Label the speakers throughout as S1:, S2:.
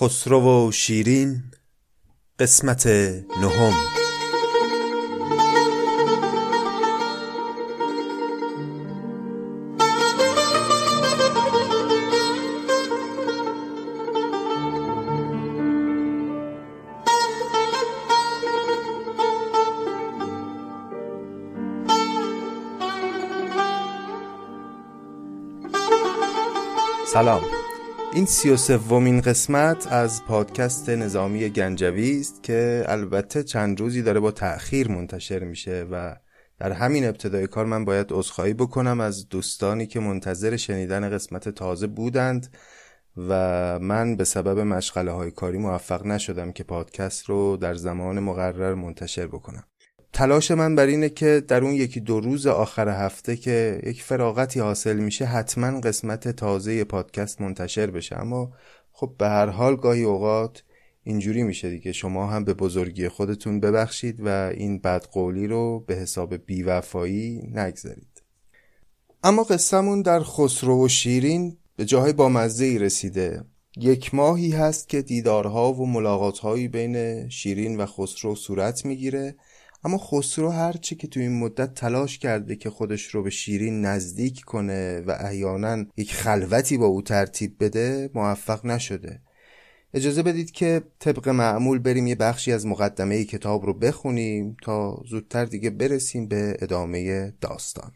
S1: خسرو و شیرین قسمت نهم. این سی و سومین قسمت از پادکست نظامی گنجوی است که البته چند روزی داره با تأخیر منتشر میشه و در همین ابتدای کار من باید عذرخواهی بکنم از دوستانی که منتظر شنیدن قسمت تازه بودند و من به سبب مشغله های کاری موفق نشدم که پادکست رو در زمان مقرر منتشر بکنم. تلاش من بر اینه که در اون یکی دو روز آخر هفته که یک فراغتی حاصل میشه حتما قسمت تازه پادکست منتشر بشه. اما خب به هر حال گاهی اوقات اینجوری میشه دیگه. شما هم به بزرگی خودتون ببخشید و این بدقولی رو به حساب بیوفایی نگذارید. اما قصهمون در خسرو و شیرین به جاهای بامزه ای رسیده. یک ماهی هست که دیدارها و ملاقاتهایی بین شیرین و خسرو صورت می‌گیره. اما خسرو هرچی که تو این مدت تلاش کرده که خودش رو به شیرین نزدیک کنه و احیانا یک خلوتی با او ترتیب بده موفق نشده. اجازه بدید که طبق معمول بریم یه بخشی از مقدمه کتاب رو بخونیم تا زودتر دیگه برسیم به ادامه داستان.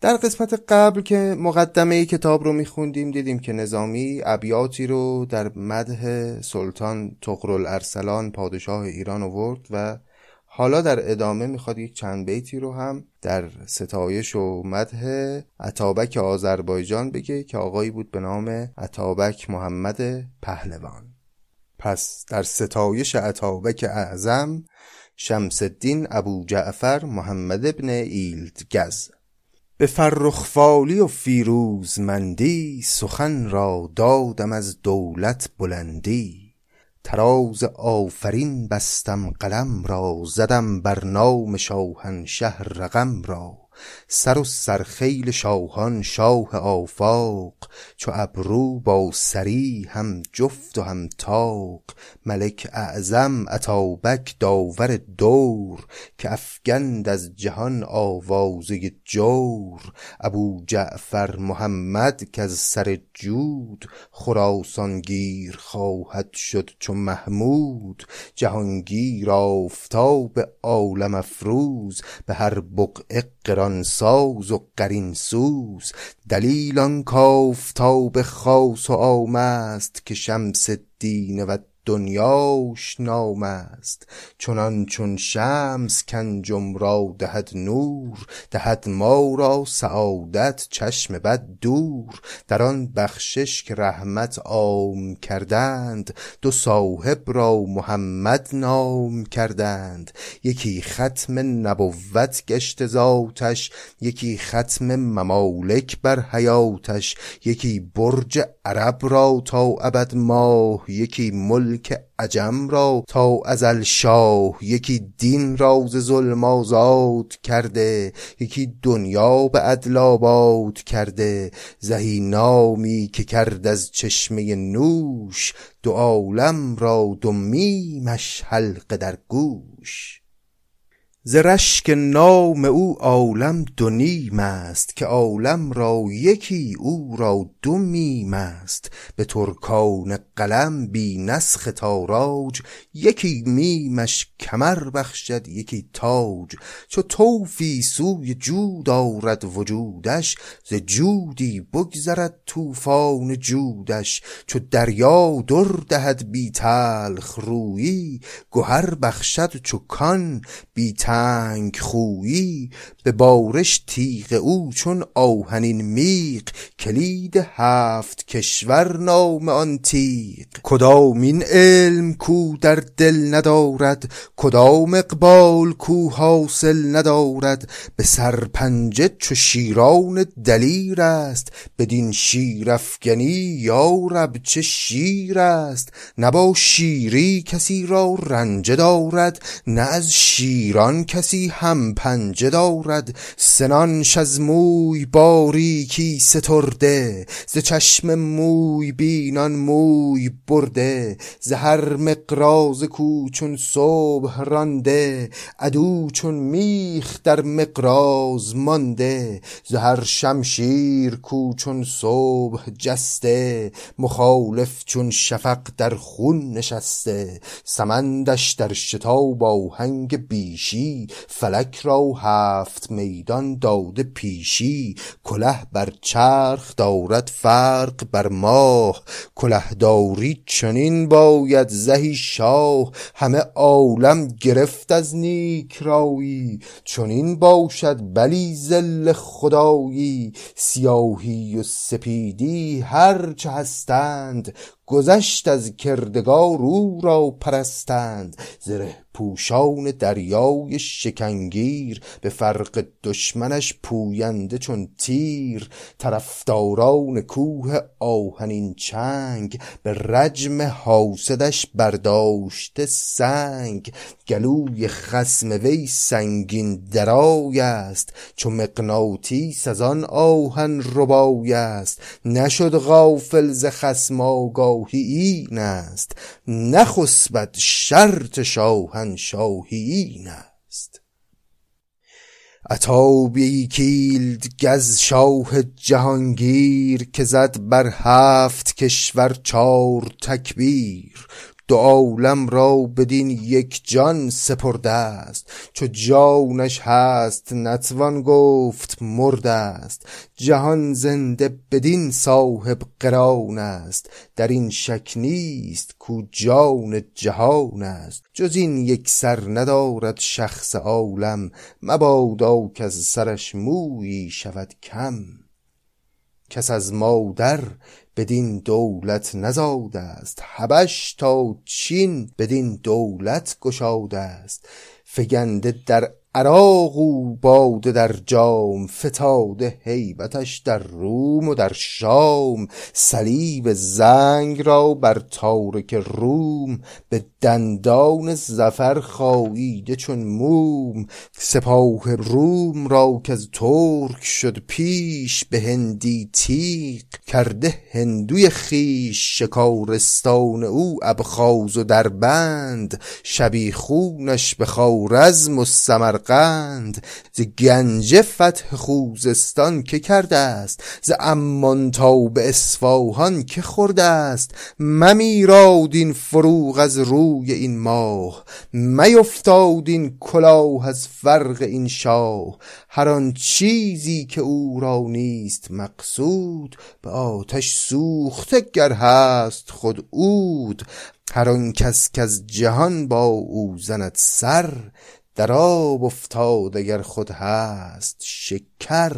S1: در قسمت قبل که مقدمه کتاب رو میخوندیم دیدیم که نظامی ابیاتی رو در مده سلطان تقرل ارسلان پادشاه ایران آورد و حالا در ادامه می‌خواد یک چند بیتی رو هم در ستایش و مده عطابک آذربایجان بگه که آقایی بود به نام عطابک محمد پهلوان. پس در ستایش عطابک اعظم شمس الدین ابو جعفر محمد ابن ایلدگز به فرخفالی و فیروزمندی سخن را دادم از دولت بلندی. تراز آفرین بستم قلم را زدم بر نام شاهنشه رقم را. سر و سرخیل شاهان شاه آفاق چو ابرو با سری هم جفت و هم تاق ملک اعظم اتابک داور دور که افگند از جهان آوازه جور. ابو جعفر محمد که از سر جود خراسان گیر خواهد شد چو محمود. جهانگیر آفتاب عالم افروز به هر بقعه قران ساز و قرین سوز دلیل آن کافتاب خاص و عام است که شمس الدین و دنیاش نام است. چنان چون شمس کانجم را دهد نور دهد ما را سعادت چشم بد دور. در آن بخشش که رحمت عام کردند دو صاحب را محمد نام کردند. یکی ختم نبوت گشت ذاتش یکی ختم ممالک بر حیاتش. یکی برج عرب را تا ابد ماه یکی ملک عجم را تا ازل شاه. یکی دین را ز ظلم آزاد کرده یکی دنیا به عدل آباد کرده. زهی نامی که کرد از چشمه نوش دو عالم را دو میمش حلقه در گوش. ز رشک نام او عالم دو نیم است که عالم را یکی او را دو میم است. به ترکان قلم بی نسخ تاراج یکی میمش کمر بخشد یکی تاج. چو طوفی سوی جود آرد وجودش ز جودی بگذرد طوفان جودش. چو دریا در دهد بی تلخ رویی گهر بخشد چو کان. بی تنگ خویی به بارش تیغ او چون آهنین میغ کلید هفت کشور نام آن تیغ. کدامین علم کو در دل ندارد؟ کدام اقبال کو حاصل ندارد؟ به سرپنجه چو شیران دلیر است بدین شیر افگنی یا رب چه شیر است؟ نه با شیری کسی را رنجه دارد نه از شیران کسی هم پنجه دارد سنانش از موی باریکی سترده ز چشم موی بینان موی برده ز هر مقراز کو چون صبح رانده عدو چون میخ در مقراز مانده ز هر شمشیر کو چون صبح جسته مخالف چون شفق در خون نشسته سمندش در شتاب آهنگ بیشی فلک را هفت میدان داده پیشی کله بر چرخ دارد فرق بر ماه. کلهداری چنین باید زهی شاه همه عالم گرفت از نیک رایی. چنین باشد بلی زل خدایی سیاهی و سپیدی هر چه هستند گذشت از کردگار او را پرستند زره پوشان دریای شکنگیر به فرق دشمنش پوینده چون تیر طرفداران کوه آهنین چنگ به رجم حاسدش برداشته سنگ. گلوی خسم وی سنگین درای است چو مقناطیس از آن آهن ربای است. نشد غافل ز خسم آگاهی این است نخسبد شرط شاهنشاهی این است عتابی کیلد گز شاه جهانگیر که زد بر هفت کشور چار تکبیر. دو عالم را بدین یک جان سپرده است. چو جانش هست نتوان گفت مرده است. جهان زنده بدین صاحب قران است. در این شک نیست کو جان جهان است. جز این یک سر ندارد شخص عالم. مبادا کز سرش مویی شود کم. کس از مادر بدین دولت نزاده است حبش تا چین بدین دولت گشاده است فگنده در عراق او باده در جام فتاده هیبتش در روم و در شام. صلیب زنگ را بر تارک روم به دندان زفر خاییده چون موم. سپاه روم را که از ترک شد پیش به هندی تیغ کرده هندوی خویش. شکارستان او ابخاز و دربند شبیخونش به خوارزم و سمرقند ز گنج فتح خوزستان که کرده است ز عمان تا به اصفاهان که خورده است. ممیراد این فروغ از روی این ماه میفتاد این کلاه از فرق این شاه. هر آن چیزی که او را نیست مقصود به آتش سوخته گر هست خود عود. هر آن کس کز جهان با او زند سر در آب افتاد اگر خود هست شکر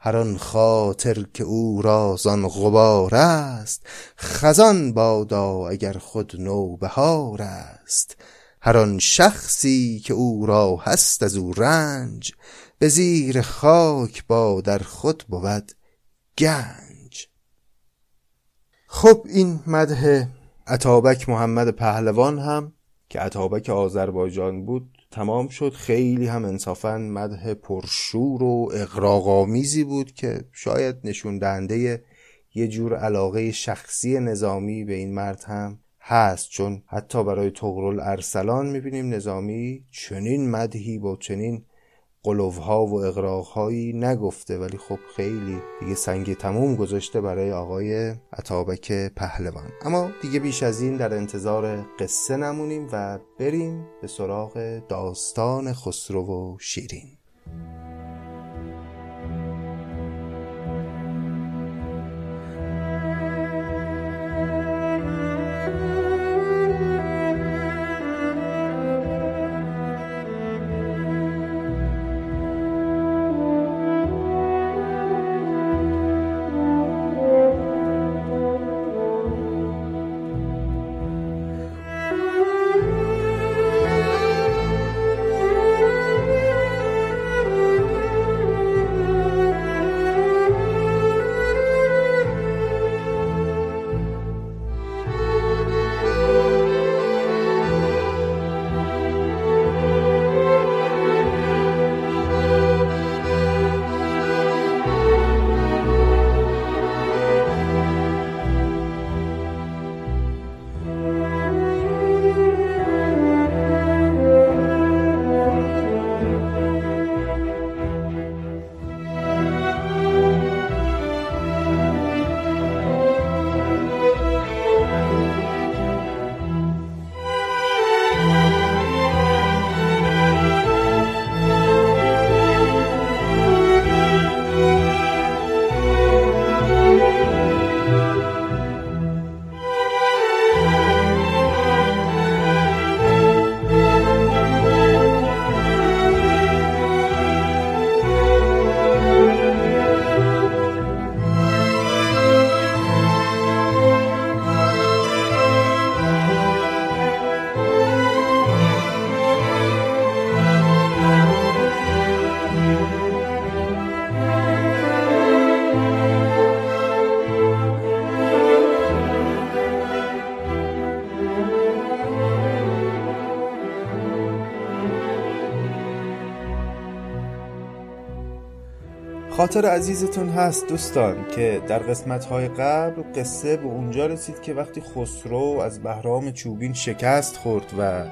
S1: هر آن خاطر که او را زان غبار است. خزان بادا اگر خود نوبهار است. هر آن شخصی که او را هست از او رنج به زیر خاک با در خود بود گنج. خب این مده عطابک محمد پهلوان هم که عطابک آذربایجان بود تمام شد. خیلی هم انصافا مده پرشور و اقراقامیزی بود که شاید نشون دهنده یه جور علاقه شخصی نظامی به این مرد هم هست. چون حتی برای تغرل ارسلان می‌بینیم نظامی چنین مدهی با چنین قلوها و اقراقهایی نگفته ولی خب خیلی دیگه سنگ تموم گذاشته برای آقای عطابک پهلوان. اما دیگه بیش از این در انتظار قصه نمونیم و بریم به سراغ داستان خسرو و شیرین. خاطر عزیزتون هست دوستان که در قسمت های قبل قصه به اونجا رسید که وقتی خسرو از بهرام چوبین شکست خورد و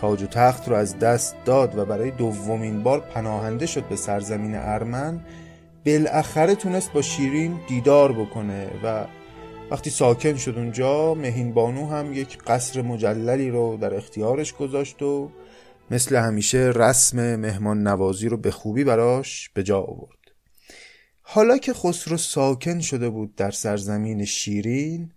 S1: تاج و تخت رو از دست داد و برای دومین بار پناهنده شد به سرزمین ارمن بالاخره تونست با شیرین دیدار بکنه و وقتی ساکن شد اونجا مهین بانو هم یک قصر مجللی رو در اختیارش گذاشت و مثل همیشه رسم مهمان نوازی رو به خوبی براش به جا آورد. حالا که خسرو ساکن شده بود در سرزمین شیرین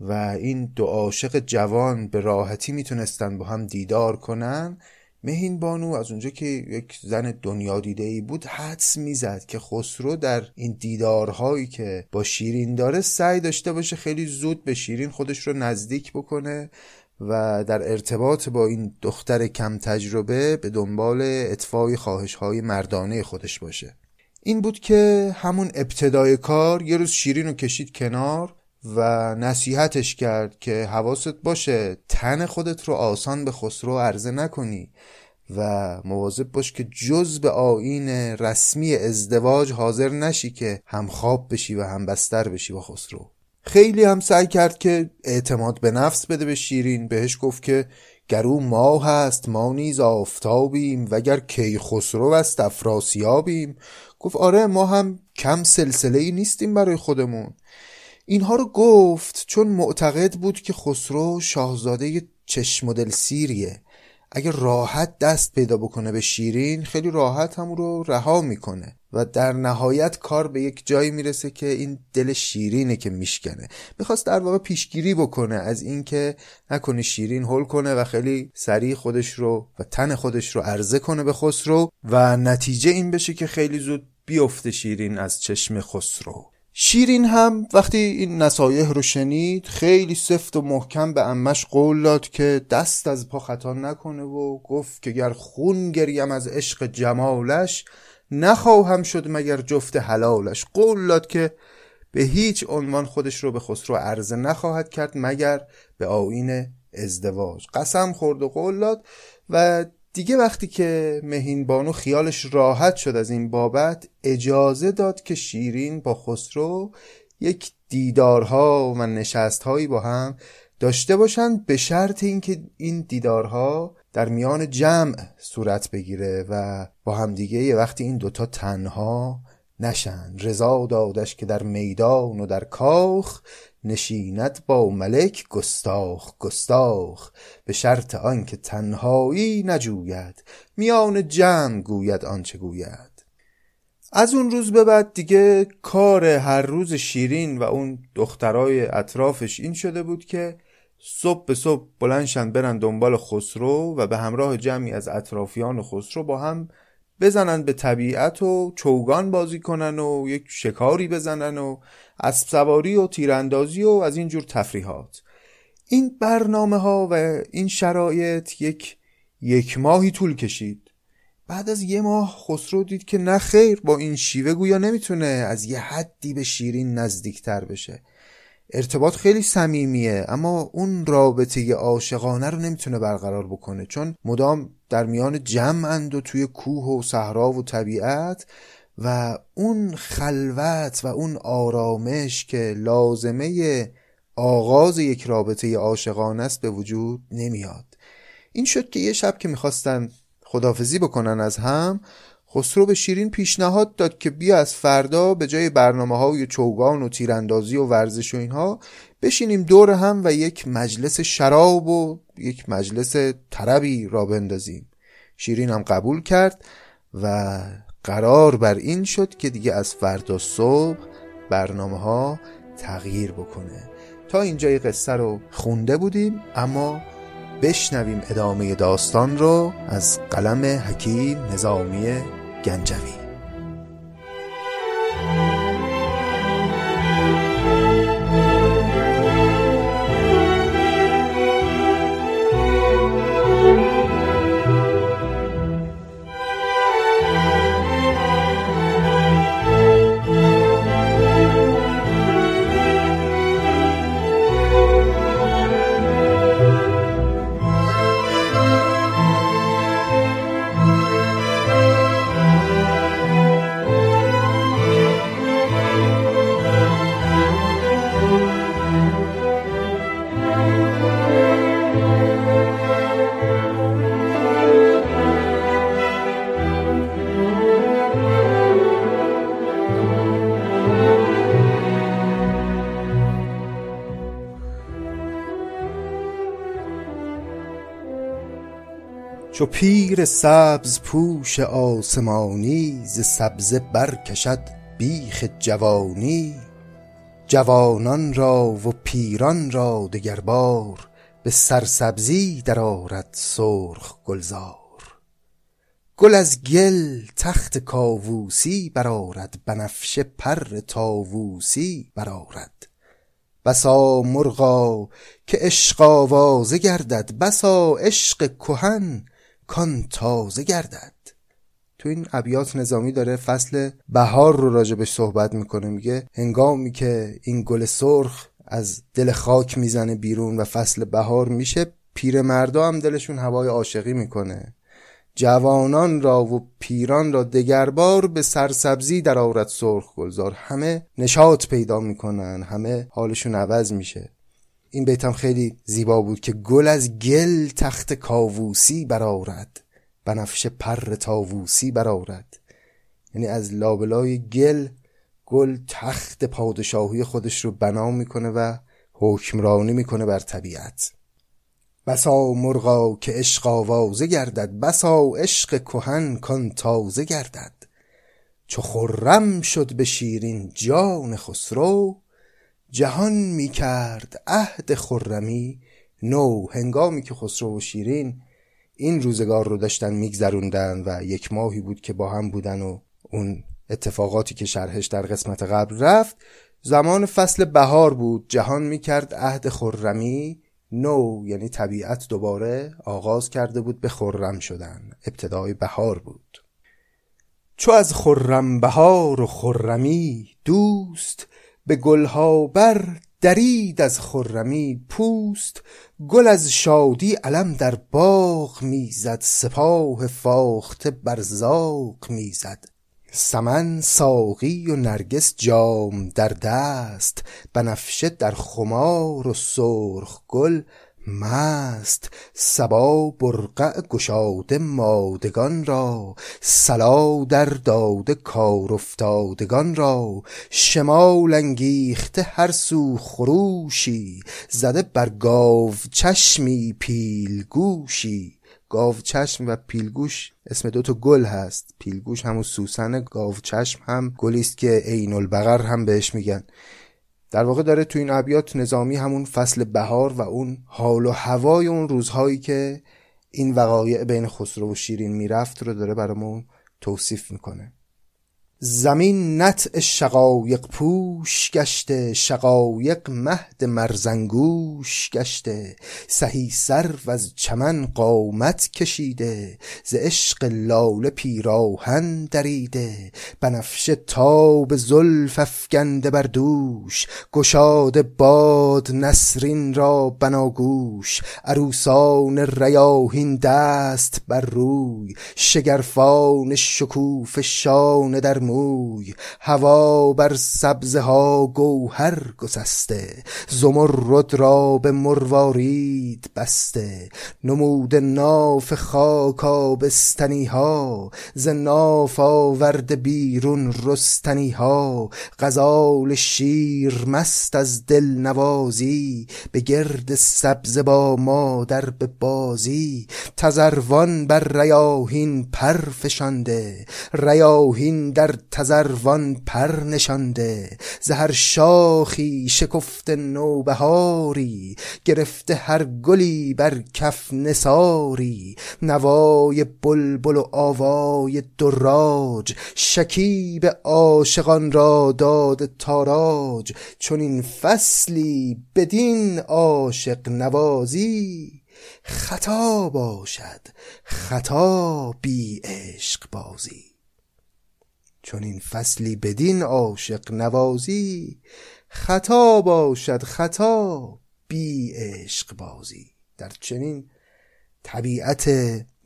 S1: و این دو عاشق جوان به راحتی می‌تونستن با هم دیدار کنن مهین بانو از اونجا که یک زن دنیا دیده ای بود حدس می‌زد که خسرو در این دیدارهایی که با شیرین داره سعی داشته باشه خیلی زود به شیرین خودش رو نزدیک بکنه و در ارتباط با این دختر کم تجربه به دنبال اطفای خواهش های مردانه خودش باشه. این بود که همون ابتدای کار یه روز شیرین رو کشید کنار و نصیحتش کرد که حواست باشه تن خودت رو آسان به خسرو عرضه نکنی و مواظب باش که جز به آین رسمی ازدواج حاضر نشی که هم خواب بشی و هم بستر بشی با خسرو. خیلی هم سعی کرد که اعتماد به نفس بده به شیرین. بهش گفت که گرو ماه هست ما نیز آفتابیم وگر کی خسرو است افراسیابیم. گفت آره ما هم کم سلسله ای نیستیم برای خودمون. اینها رو گفت چون معتقد بود که خسرو شاهزاده چشم و سیریه. اگه راحت دست پیدا بکنه به شیرین خیلی راحت هم رو رها می‌کنه و در نهایت کار به یک جایی می‌رسه که این دل شیرینه که میشکنه. می‌خواست در واقع پیشگیری بکنه از اینکه نکنه شیرین هل کنه و خیلی سریع خودش رو و تن خودش رو عرضه کنه به خسرو و نتیجه این بشه که خیلی زود بیفته شیرین از چشم خسرو. شیرین هم وقتی این نصایح رو شنید خیلی سفت و محکم به امش قول داد که دست از پا خطا نکنه و گفت که گر خون گریم از عشق جمالش نخواهم شد مگر جفت حلالش. قول داد که به هیچ عنوان خودش رو به خسرو عرضه نخواهد کرد مگر به آین ازدواج. قسم خورد و قول داد و دیگه وقتی که مهین بانو خیالش راحت شد از این بابت اجازه داد که شیرین با خسرو یک دیدارها و نشستهایی با هم داشته باشند به شرط اینکه این دیدارها در میان جمع صورت بگیره و با هم دیگه یه وقتی این دوتا تنها نشن. رضا دادش که در میدان و در کاخ نشیند با ملک گستاخ گستاخ به شرط آنکه تنهایی نجوید میان جمع گوید آنچه گوید. از اون روز به بعد دیگه کار هر روز شیرین و اون دخترای اطرافش این شده بود که صبح به صبح بلنشن برن دنبال خسرو و به همراه جمعی از اطرافیان خسرو با هم بزنن به طبیعت و چوگان بازی کنن و یک شکاری بزنن و اسب سواری و تیراندازی و از اینجور تفریحات. این برنامه ها و این شرایط یک یک ماهی طول کشید. بعد از یه ماه خسرو دید که نه خیر با این شیوه گویا نمی‌تونه از یه حدی به شیرین نزدیکتر بشه. ارتباط خیلی صمیمیه اما اون رابطه عاشقانه رو نمی‌تونه برقرار بکنه چون مدام در میان جمعند و توی کوه و صحرا و طبیعت و اون خلوت و اون آرامش که لازمه آغاز یک رابطه عاشقانه است به وجود نمیاد. این شد که یه شب که می‌خواستن خدافزی بکنن از هم خسرو به شیرین پیشنهاد داد که بیا از فردا به جای برنامه های چوگان و تیراندازی و ورزش و اینها بشینیم دور هم و یک مجلس شراب و یک مجلس طربی را بندازیم. شیرین هم قبول کرد و قرار بر این شد که دیگه از فردا صبح برنامه ها تغییر بکنه. تا اینجای قصه رو خونده بودیم اما بشنویم ادامه داستان رو از قلم حکیم نظامی گنجوی چو پیر سبز پوش آسمانی ز سبزه برکشد بیخ جوانی. جوانان را و پیران را دگربار به سرسبزی درآرد سرخ گلزار. گل از گل تخت کاووسی برآرد بنفشه پر طاووسی برآرد. بسا مرغا که عشق آوازه گردد بسا عشق کهن کان تازه گردد. تو این ابیات نظامی داره فصل بهار رو راجبش صحبت می‌کنه. میگه هنگامی که این گل سرخ از دل خاک می‌زنه بیرون و فصل بهار میشه پیرمردا هم دلشون هوای عاشقی می‌کنه. جوانان را و پیران را دگربار به سرسبزی در آورد سرخ گلزار. همه نشاط پیدا می‌کنن همه حالشون عوض میشه. این بیتم خیلی زیبا بود که گل از گل تخت کاووسی برآورد بنفشه پر تاووسی برآورد یعنی از لابلای گل گل تخت پادشاهی خودش رو بنا می‌کنه و حکمرانی می‌کنه بر طبیعت. بسا مرغا که عشق آوازه گردد بسا عشق کهن کان تازه گردد. چو خرم شد به شیرین جان خسرو جهان می کرد عهد خرمی نو هنگامی که خسرو و شیرین این روزگار رو داشتن میگذروندن و یک ماهی بود که با هم بودن و اون اتفاقاتی که شرحش در قسمت قبل رفت زمان فصل بهار بود جهان می‌کرد عهد خرمی نو یعنی طبیعت دوباره آغاز کرده بود به خرم شدن ابتدای بهار بود. چو از خرم بهار و خرمی دوست به گلها بر درید از خرمی پوست گل از شادی علم در باغ می‌زد سپاه فاخته بر زاغ می‌زد. سمن ساقی و نرگس جام در دست بنفشه در خمار و سرخ گل مست سبا برقع گشاده مادگان را سلا در داده کار افتادگان را. شمال انگیخته هر سو خروشی زده بر گاو چشمی پیلگوشی. گاو چشم و پیلگوش اسم دو تا گل هست. پیلگوش همون سوسن گاو چشم هم گلی است که عین البقر هم بهش میگن. در واقع داره تو این ابیات نظامی همون فصل بهار و اون حال و هوای اون روزهایی که این وقایع بین خسرو و شیرین می‌رفت رو داره برامون توصیف می‌کنه. زمین نطع شقایق پوش گشته شقایق مهد مرزنگوش گشته. سهی سر و از چمن قامت کشیده ز عشق لاله پیراهن دریده. بنفشه تاب زلف افگنده بر دوش گشاد باد نسرین را بناگوش. عروسان ریاهین دست بر روی شگرفان شکوف شانه در موی هوا بر سبزه ها گوهر گسسته زمرد را به مروارید بسته. نموده ناف خاک آبستنی ها ز ناف آورده بیرون رستنی ها. غزال شیر مست از دل نوازی به گرد سبزه با مادر به بازی. تزروان بر ریاهین پر فشانده ریاهین در تزروان پر نشانده زهر شاخی شکفت نوبهاری گرفته هر گلی بر کف نساری نوای بلبل و آوای دراج شکیب عاشقان را داد تاراج چون این فصلی بدین عاشق نوازی خطا باشد خطا بی عشق بازی. چون این فصلی بدین عاشق نوازی خطا باشد خطا بی عشق بازی. در چنین طبیعت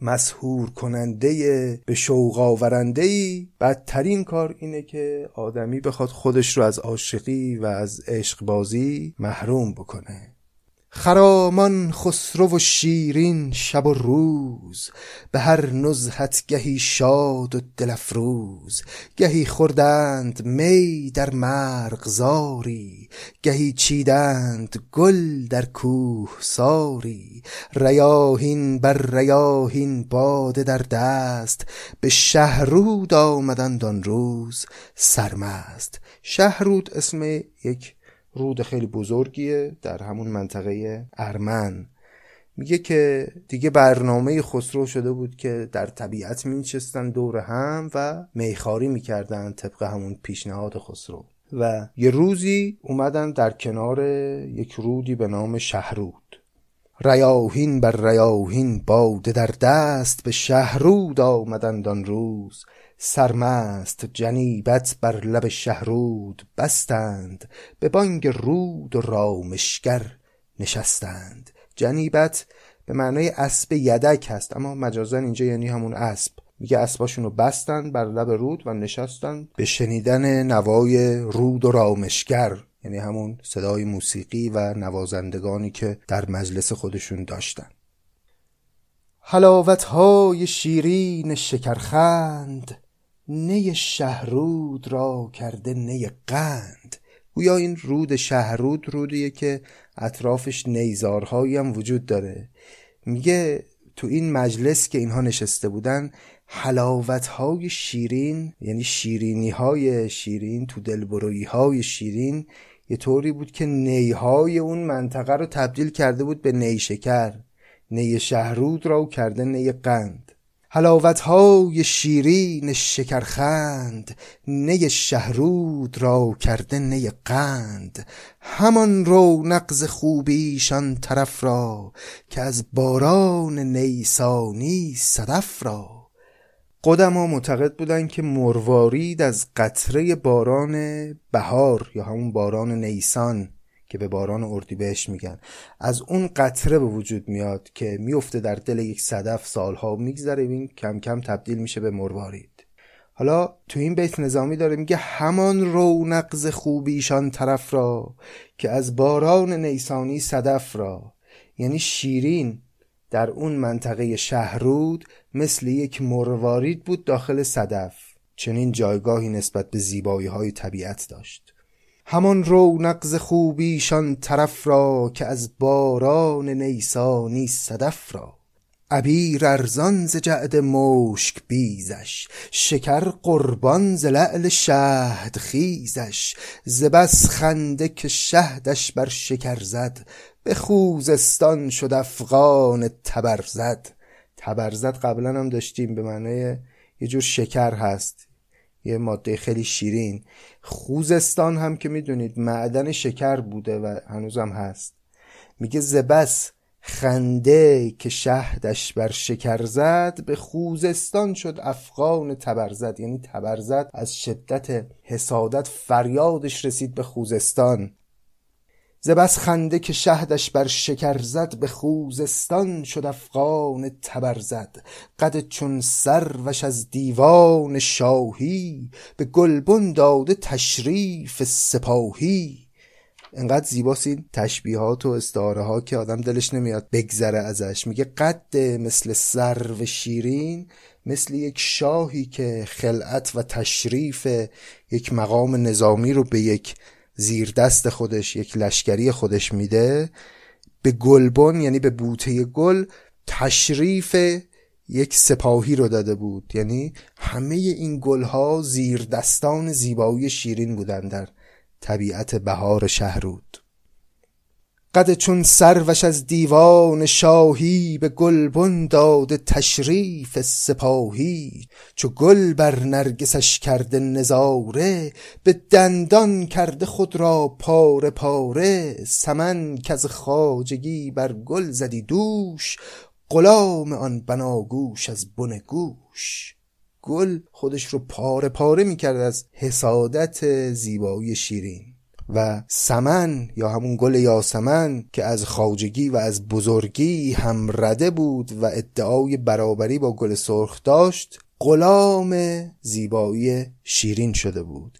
S1: مسهور کننده به شوق آورنده ای بدترین کار اینه که آدمی بخواد خودش رو از عاشقی و از عشق بازی محروم بکنه. خرامان خسرو و شیرین شب و روز به هر نزهت گهی شاد و دل افروز گهی خوردند می در مرغزاری گهی چیدند گل در کوهساری ریاحین بر ریاحین باده در دست به شهرود آمدند آن روز سرمست. شهرود اسم یک رود خیلی بزرگیه در همون منطقه ارمن. میگه که دیگه برنامه خسرو شده بود که در طبیعت مینشستن دور هم و میخاری می‌کردن طبق همون پیشنهاد خسرو. و یه روزی اومدن در کنار یک رودی به نام شهرود. ریاهین بر ریاهین باده در دست به شهرود آمدند آن روز. سرمست جنیبت بر لب شهرود بستند به بانگ رود و رامشگر نشستند. جنیبت به معنای اسب یدک هست اما مجازا اینجا یعنی همون اسب. میگه اسباشون رو بستند بر لب رود و نشستند به شنیدن نوای رود و رامشگر یعنی همون صدای موسیقی و نوازندگانی که در مجلس خودشون داشتن. حلاوت های شیرین شکرخند نی شهرود را کرده نی قند. گویا این رود شهرود رودیه که اطرافش نیزارهایی هم وجود داره. میگه تو این مجلس که اینها نشسته بودن حلاوت های شیرین یعنی شیرینی های شیرین تو دلبرویی های شیرین یه طوری بود که نیهای اون منطقه رو تبدیل کرده بود به نیشکر. نی شهرود را کرده نی قند. حلاوت های شیرین شکرخند نی شهرود را کرده نی قند. همان رو نقز خوبیشان طرف را که از باران نیسانی صدف را. قدما معتقد بودن که مروارید از قطره باران بهار یا همون باران نیسان که به باران اردیبهشت میگن. از اون قطره به وجود میاد که میفته در دل یک صدف سالها میگذره این کم کم تبدیل میشه به مروارید. حالا تو این بیت نظامی داره میگه همان رونق ز خوبیشان طرف را که از باران نیسانی صدف را. یعنی شیرین در اون منطقه شهرود مثل یک مروارید بود داخل صدف. چنین جایگاهی نسبت به زیبایی های طبیعت داشت. همان رو نقز خوبیشان طرف را که از باران نیسانی صدف را. عبیر ارزان ز جعد مشک بیزش شکر قربان ز لعل شهد خیزش. ز بس خنده که شهدش بر شکر زد به خوزستان شد افغان تبرزد تبرزد قبلا هم داشتیم به معنای یه جور شکر هست. یه ماده خیلی شیرین. خوزستان هم که می‌دونید معدن شکر بوده و هنوزم هست. میگه زبس خنده که شهدش بر شکر زد به خوزستان شد افغان تبرزد. یعنی تبرزد از شدت حسادت فریادش رسید به خوزستان. ز بس خنده که شهدش بر شکر زد به خوزستان شد افغان تبر زد. قد چون سروش از دیوان شاهی به گلبن داده تشریف سپاهی. انقدر زیباست این تشبیهات و استعاره ها که آدم دلش نمیاد بگذره ازش. میگه قد مثل سرو شیرین مثل یک شاهی که خلعت و تشریف یک مقام نظامی رو به یک زیر دست خودش یک لشکری خودش میده. به گلبن یعنی به بوته گل تشریف یک سپاهی رو داده بود. یعنی همه این گلها زیر دستان زیبایی شیرین بودن در طبیعت بهار شهرود. قد چون سروش از دیوان شاهی به گلبن داده تشریف سپاهی چو گل بر نرگسش کرده نظاره به دندان کرده خود را پاره پاره سمن که از خواجگی بر گل زدی دوش غلام آن بناگوش از بن گوش. گل خودش رو پاره پاره می‌کرد از حسادت زیبایی شیرین. و سمن یا همون گل یاسمن که از خاجگی و از بزرگی هم رده بود و ادعای برابری با گل سرخ داشت غلام زیبایی شیرین شده بود.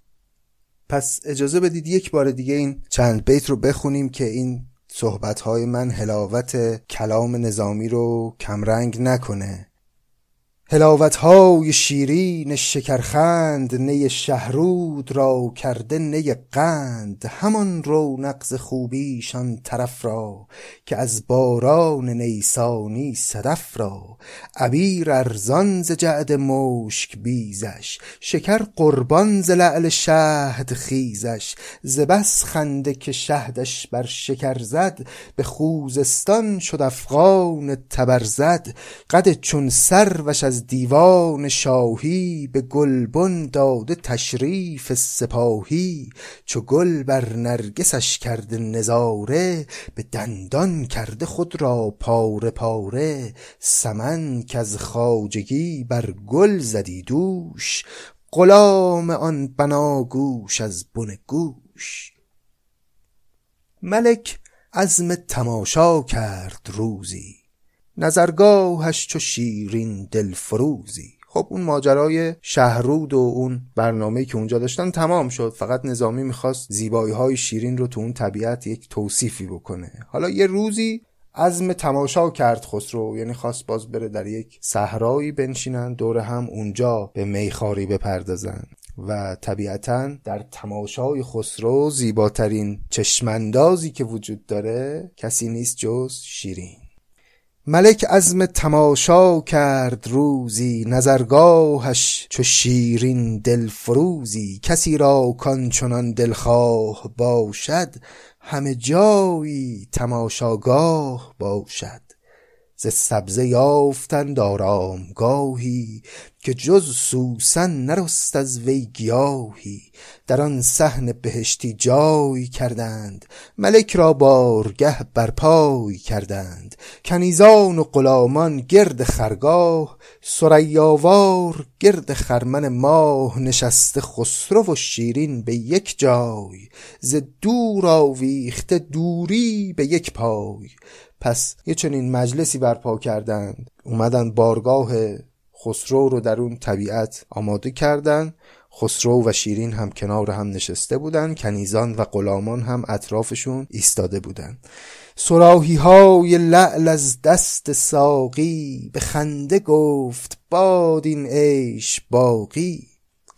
S1: پس اجازه بدید یک بار دیگه این چند بیت رو بخونیم که این صحبتهای من هلاوت کلام نظامی رو کمرنگ نکنه. های شیرین شکرخند نی شهرود را کرده نی قند. همان رو نقض خوبیشان طرف را که از باران نیسانی صدف را. عبیر ارزان ز جعد مشک بیزش شکر قربان ز لعل شهد خیزش. ز بس خنده که شهدش بر شکر زد به خوزستان شد افغان تبرزد قد چون سروش از از دیوان شاهی به گلبن داده تشریف سپاهی چو گل بر نرگسش کرده نظاره به دندان کرده خود را پاره پاره. سمن که از خواجگی بر گل زدی دوش غلام آن بناگوش از بن گوش. ملک عزم تماشا کرد روزی نظرگاهش چو شیرین دلفروزی. خب اون ماجرای شهرود و اون برنامه که اونجا داشتن تمام شد. فقط نظامی می‌خواست زیبایی های شیرین رو تو اون طبیعت یک توصیفی بکنه. حالا یه روزی عزم تماشا کرد خسرو یعنی خواست باز بره در یک صحرایی بنشینن دور هم اونجا به میخاری بپردازن. و طبیعتا در تماشای خسرو زیباترین چشمندازی که وجود داره کسی نیست جز شیرین. ملک عزم تماشا کرد روزی نظرگاهش چو شیرین دلفروزی. کسی را کان چنان دلخواه باشد همه جایی تماشاگاه باشد. ز سبزه یافتند آرامگاهی که جز سوسن نرست از وی گیاهی. در آن صحن بهشتی جای کردند ملک را بارگه برپای کردند. کنیزان و غلامان گرد خرگاه سریاوار گرد خرمن ماه نشسته خسرو و شیرین به یک جای. ز دور آویخته دوری به یک پای. پس یه چنین مجلسی برپا کردند. اومدن بارگاه خسرو رو در اون طبیعت آماده کردند. خسرو و شیرین هم کنار هم نشسته بودند. کنیزان و غلامان هم اطرافشون ایستاده بودند. سراحی های لعل از دست ساقی به خنده گفت باد این عیش باقی.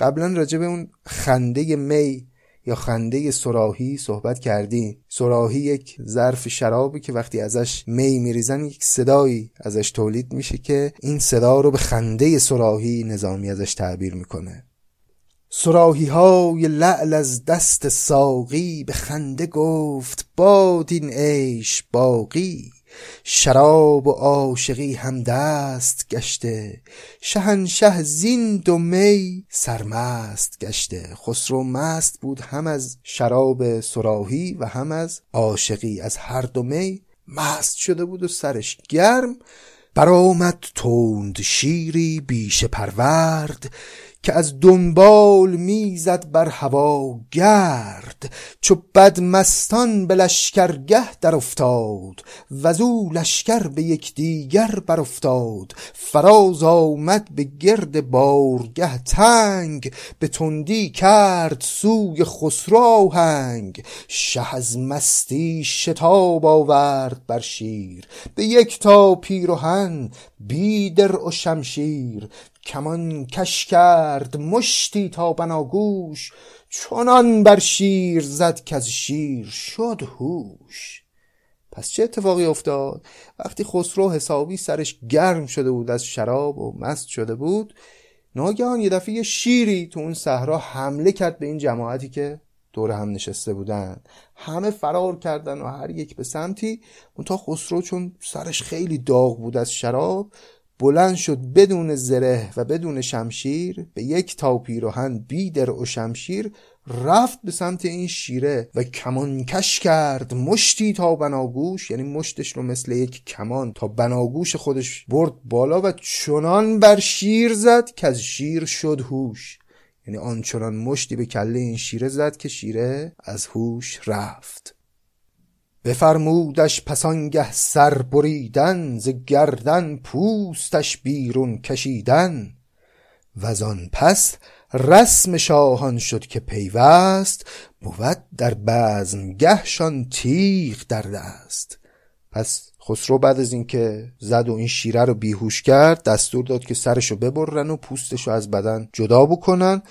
S1: قبلا راجع به اون خنده می یا خنده سراحی صحبت کردیم سراحی یک ظرف شرابی که وقتی ازش می میریزن یک صدایی ازش تولید میشه که این صدا رو به خنده سراحی نظامی ازش تعبیر می‌کنه. سراحی های لعل از دست ساقی به خنده گفت باد این عیش باقی. شراب و عاشقی هم دست گشته شهنشه زین دو می سرمست گشته. خسرو مست بود هم از شراب سراحی و هم از عاشقی. از هر دو می مست شده بود و سرش گرم. برآمد تند شیری بیشه پرورد. که از دنبال می‌زد بر هوا گرد چو بدمستان به لشکرگه در افتاد وزو لشکر به یکدیگر بر افتاد فراز آمد به گرد بارگه تنگ به تندی کرد سوی خسرو آهنگ. شه از مستی شتاب آورد بر شیر به یک تا پیرهن بی درع و شمشیر. کمان کش کرد مشتی تا بناگوش چنان بر شیر زد که از شیر شد هوش. پس چه اتفاقی افتاد؟ وقتی خسرو حسابی سرش گرم شده بود از شراب و مست شده بود ناگهان یه دفعه شیری تو اون صحرا حمله کرد به این جماعتی که دور هم نشسته بودن. همه فرار کردن و هر یک به سمتی اون تا خسرو چون سرش خیلی داغ بود از شراب بلند شد بدون زره و بدون شمشیر به یک تا پیراهن بی در و شمشیر رفت به سمت این شیره و کش کرد. مشتی تا بناگوش یعنی مشتش رو مثل یک کمان تا بناگوش خودش برد بالا و چنان بر شیر زد که از شیر شد هوش. یعنی آنچنان مشتی به کله این شیره زد که شیره از هوش رفت. بفرمودش پسانگه سر بریدن ز گردن پوستش بیرون کشیدن و آن پس رسم شاهان شد که پیوست بود در گهشان تیغ در دست. پس خسرو بعد از اینکه زد و این شیره رو بیهوش کرد دستور داد که سرشو ببرن و پوستشو از بدن جدا بکنن.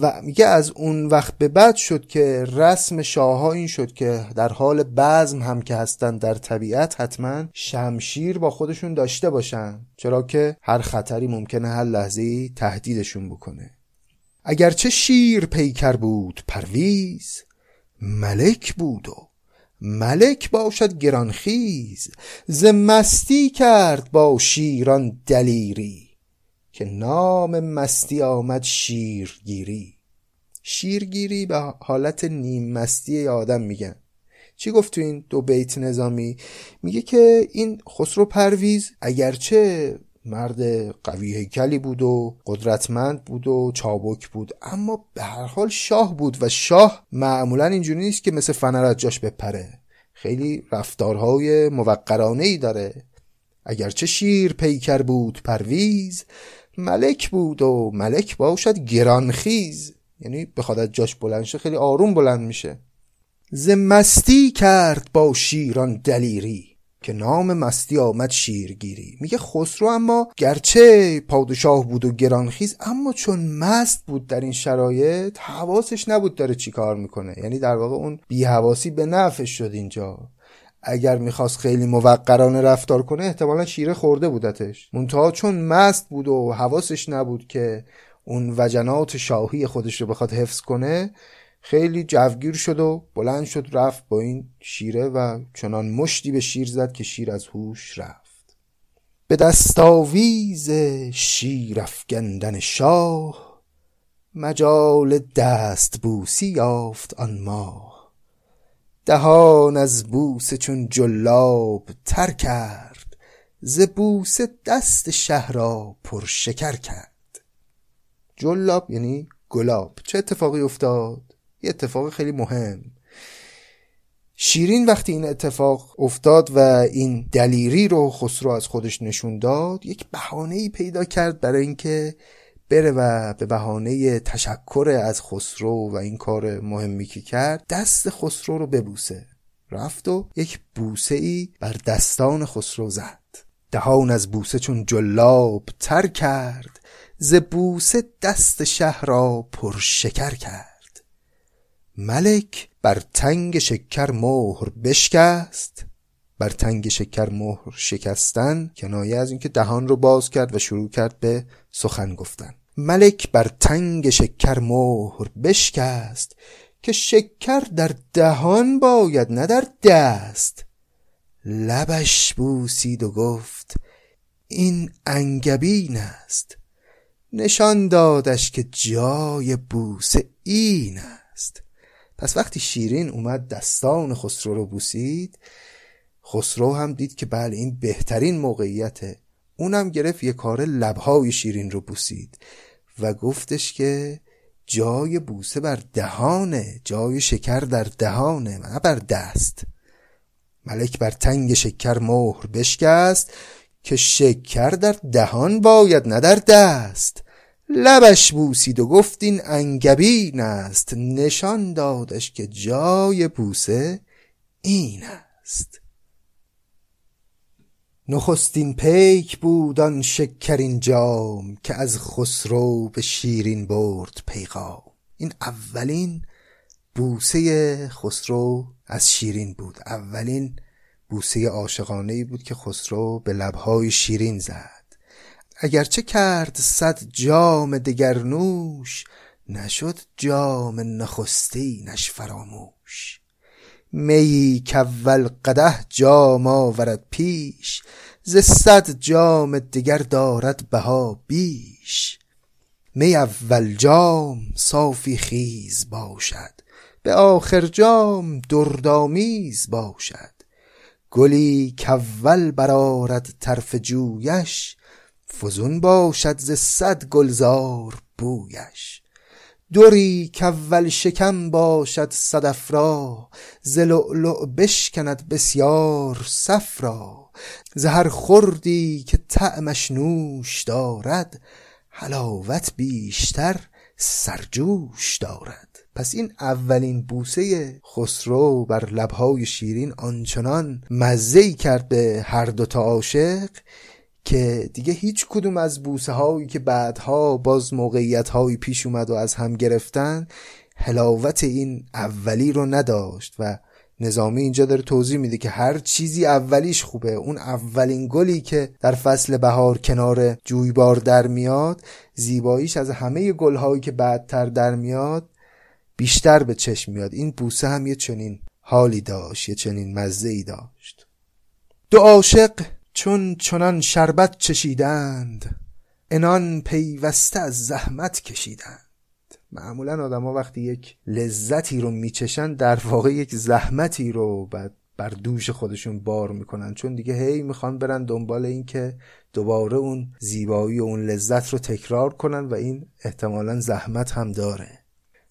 S1: و میگه از اون وقت به بعد شد که رسم شاه این شد که در حال بزم هم که هستن در طبیعت حتما شمشیر با خودشون داشته باشن چرا که هر خطری ممکنه هر لحظه تهدیدشون بکنه. اگرچه شیر پیکر بود پرویز ملک بود و ملک باشد گرانخیز ز مستی کرد با شیران دلیری که نام مستی آمد شیرگیری. شیرگیری به حالت نیم مستی آدم میگن. چی گفت تو این دو بیت نظامی؟ میگه که این خسرو پرویز اگرچه مرد قوی هیکلی بود و قدرتمند بود و چابک بود اما به هر حال شاه بود و شاه معمولا اینجوری نیست که مثل فنر از جاش بپره. خیلی رفتارهای موقرانه ای داره. اگرچه شیر پیکر بود پرویز ملک بود و ملک باشد گرانخیز. یعنی بخواد از جاش بلند شه خیلی آروم بلند میشه. ز مستی کرد با شیران دلیری که نام مستی آمد شیرگیری. میگه خسرو اما گرچه پادشاه بود و گرانخیز اما چون مست بود در این شرایط حواسش نبود داره چی کار می‌کنه. یعنی در واقع اون بیحواسی به نفعش شد اینجا. اگر می‌خواست خیلی موقرانه رفتار کنه احتمالا شیره خورده بودتش. منتها چون مست بود و حواسش نبود که اون وجنات شاهی خودش رو بخواد حفظ کنه خیلی جوگیر شد و بلند شد رفت با این شیره و چنان مشتی به شیر زد که شیر از هوش رفت. به دستاویز شیر افگندن شاه مجال دست بوسی یافت آن ماه. دهان از بوسه چون جلاب تر کرد ز بوسه دست شهر را پر شکر کرد. جلاب یعنی گلاب. چه اتفاقی افتاد؟ یه اتفاق خیلی مهم. شیرین وقتی این اتفاق افتاد و این دلیری رو خسرو از خودش نشون داد یک بهانه ای پیدا کرد برای اینکه بره و به بهانه تشکر از خسرو و این کار مهمی که کرد دست خسرو رو ببوسه. رفت و یک بوسه ای بر دستان خسرو زد. دهان از بوسه چون جلاب تر کرد ز بوسه دست شهر را پر شکر کرد. ملک بر تنگ شکر مهر بشکست. بر تنگ شکر مهر شکستن کنایه از اینکه دهان رو باز کرد و شروع کرد به سخن گفتن. ملک بر تنگ شکر مهر بشکست که شکر در دهان باید نه در دست. لبش بوسید و گفت این انگبین است. نشان دادش که جای بوسه این است. پس وقتی شیرین اومد دستان خسرو رو بوسید خسرو هم دید که بله این بهترین موقعیته اونم گرفت یه کار لبهای شیرین رو بوسید و گفتش که جای بوسه بر دهانه جای شکر در دهانه نه بر دست. ملک بر تنگ شکر مهر بشکست که شکر در دهان باید نه در دست. لبش بوسید و گفت این انگبین است. نشان دادش که جای بوسه این است. نخستین پیک بود آن شکرین جام که از خسرو به شیرین برد پیغام. این اولین بوسه خسرو از شیرین بود. اولین بوسه عاشقانه بود که خسرو به لبهای شیرین زد. اگرچه کرد صد جام دگر نوش نشد جام نخستینش فراموش میی کول قده جام آورد پیش ز صد جام دگر دارد بها بیش. می اول جام صافی خیز باشد به آخر جام دردآمیز باشد. گلی کول برارد طرف جویش فزون باشد ز صد گلزار بویش. دوری کول شکم باشد صدف را ز لؤلؤ بشکند بسیار صفرا. ز هر خردی که طعمش نوش دارد حلاوت بیشتر سرجوش دارد. پس این اولین بوسه خسرو بر لبهای شیرین آنچنان مزهی کرد به هر دوتا عاشق که دیگه هیچ کدوم از بوسه هایی که بعدها باز موقعیت هایی پیش اومد و از هم گرفتن حلاوت این اولی رو نداشت و نظامی اینجا داره توضیح میده که هر چیزی اولیش خوبه. اون اولین گلی که در فصل بهار کنار جویبار در میاد زیباییش از همه گلهایی که بعدتر در میاد بیشتر به چشم میاد. این بوسه هم یه چنین حالی داشت یه چنین مزه ای داشت. دو عاشق چون چنان شربت چشیدند انان پیوسته از زحمت کشیدند. معمولا آدما وقتی یک لذتی رو میچشن در واقع یک زحمتی رو بعد بر دوش خودشون بار می‌کنن. چون دیگه هی می‌خوان برن دنبال این که دوباره اون زیبایی و اون لذت رو تکرار کنن و این احتمالا زحمت هم داره.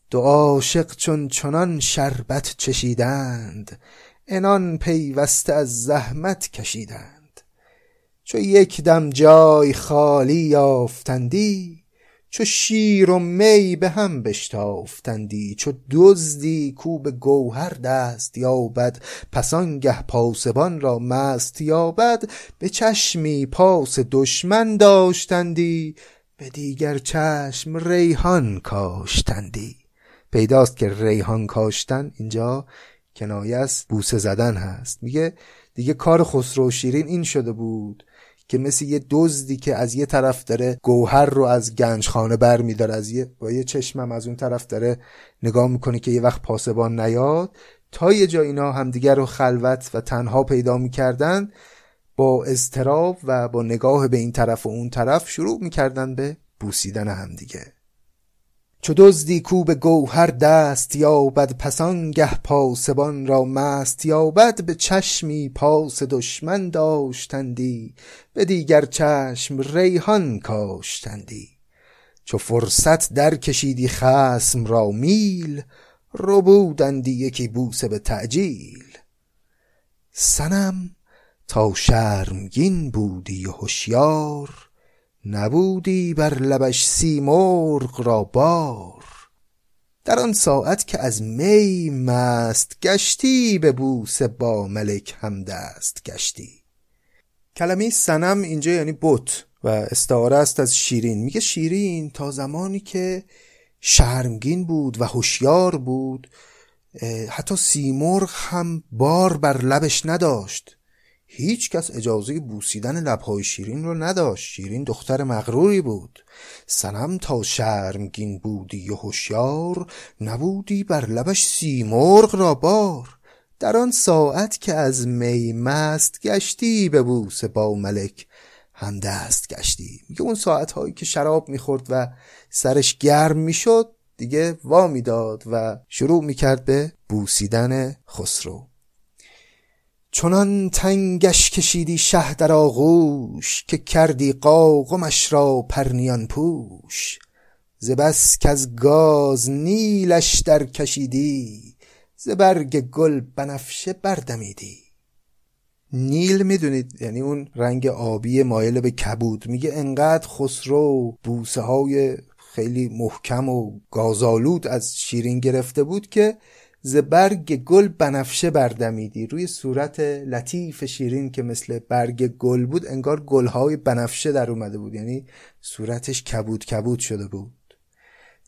S1: دو عاشق چون چنان شربت چشیدند انان پیوسته از زحمت کشیدند. چو یک دم جای خالی یافتندی چو شیر و می به هم بشتافتندی چو دزدی کو به گوهر دست یابد پس آنگه پاسبان را مست یابد به چشمی پاس دشمن داشتندی به دیگر چشم ریحان کاشتندی۔ پیداست که ریحان کاشتن اینجا کنایه است بوسه زدن هست میگه دیگه کار خسرو شیرین این شده بود که مثل یه دزدی که از یه طرف داره گوهر رو از گنجخانه بر میداره از یه با یه چشمم از اون طرف داره نگاه می‌کنه که یه وقت پاسبان نیاد. تا یه جا اینا همدیگر رو خلوت و تنها پیدا می‌کردن با اضطراب و با نگاه به این طرف و اون طرف شروع می‌کردن به بوسیدن همدیگه. چو دزدی کو به گوهر دست یابد پس آنگه پاسبان را مست یابد. به چشمی پاس دشمن داشتندی به دیگر چشم ریحان کاشتندی. چو فرصت در کشیدی خسم را میل ربودندی یکی بوسه به تعجیل. سنم تا شرمگین بودی و نبودی بر لبش سیمرغ را بار. در آن ساعت که از می مست گشتی به بوس با ملک هم دست گشتی. کلمه سنم اینجا یعنی بت و استعاره است از شیرین. میگه شیرین تا زمانی که شرمگین بود و هوشیار بود حتی سیمرغ هم بار بر لبش نداشت. هیچ کس اجازه بوسیدن لبهای شیرین رو نداشت. شیرین دختر مغروری بود. سنم تا شرمگین بودی و هوشیار نبودی بر لبش سیمرغ را بار. در آن ساعت که از می مست گشتی به بوس با ملک هم دست گشتی میگه اون ساعت هایی که شراب می‌خورد و سرش گرم می‌شد دیگه وا می‌داد و شروع می‌کرد به بوسیدن خسرو. چنان تنگش کشیدی شه در آغوش که کردی قاقمش را پرنیان پوش. ز بس از گاز نیلش در کشیدی ز برگ گل بنفشه بردمیدی. نیل می‌دونید؟ یعنی اون رنگ آبی مایل به کبود. میگه انقدر خسرو بوسه های خیلی محکم و گازالود از شیرین گرفته بود که ز برگ گل بنفشه بردمیدی روی صورت لطیف شیرین که مثل برگ گل بود انگار گلهای بنفشه در اومده بود. یعنی صورتش کبود کبود شده بود.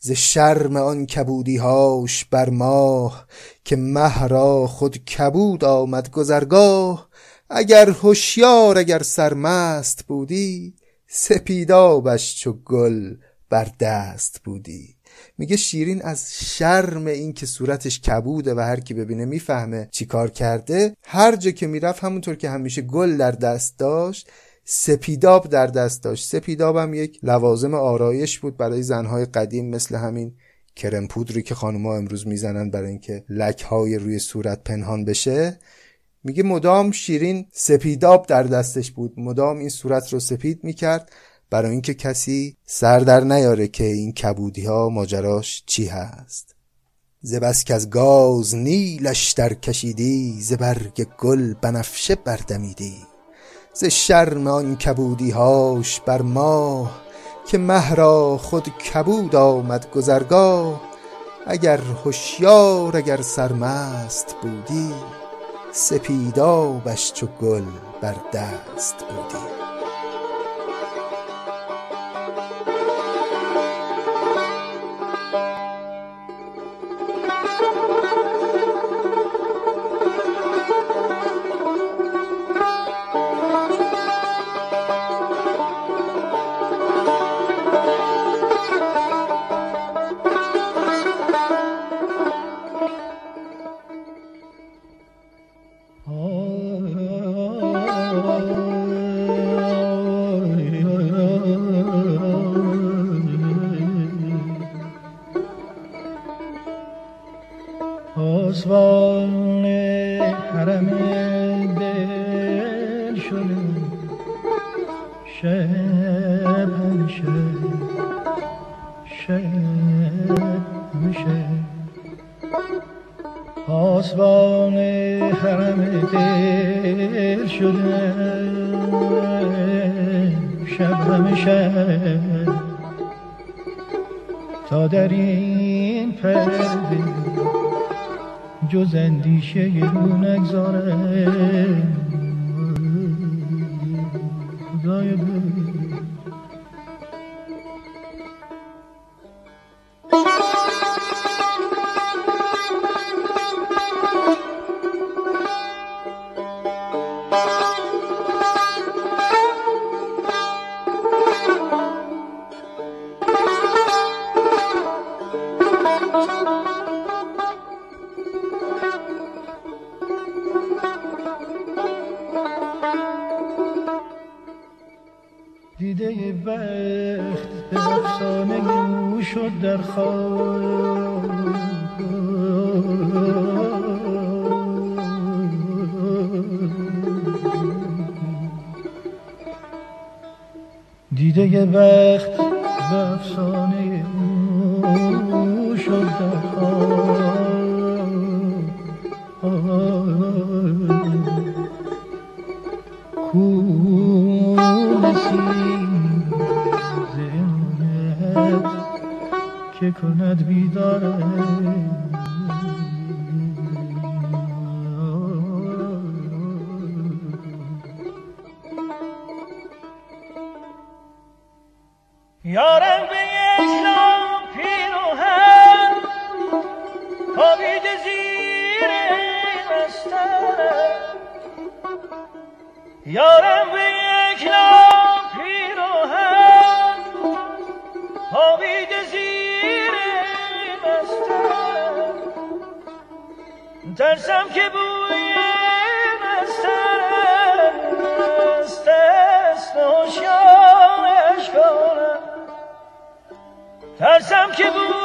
S1: ز شرم آن کبودی هاش بر ماه که مهرا خود کبود آمد گذرگاه. اگر هوشیار اگر سرمست بودی سپیدابش چو گل بر دست بودی. میگه شیرین از شرم این که صورتش کبوده و هر کی ببینه می‌فهمه چی کار کرده. هر جا که می‌رفت همونطور که همیشه گل در دست داشت سپیداب در دست داشت. سپیداب هم یک لوازم آرایش بود برای زنهای قدیم مثل همین کرم پودری که خانوما امروز می‌زنن برای اینکه لک های روی صورت پنهان بشه. میگه مدام شیرین سپیداب در دستش بود. مدام این صورت رو سپید می‌کرد. برای اینکه کسی سر در نیاره که این کبودی ها ماجراش چی هست. ز که از گاز نیلش در کشیدی ز برگ گل بنفشه بردمیدی. ز شرم آن کبودی هاش بر ماه که مهرا خود کبود آمد گذرگاه اگر هوشیار اگر سرمست بودی سپیدابش چو گل بر دست بودی.
S2: کمر تا در این پرده جز اندیشه یه رو نگذاره خدای ever ترسم که بود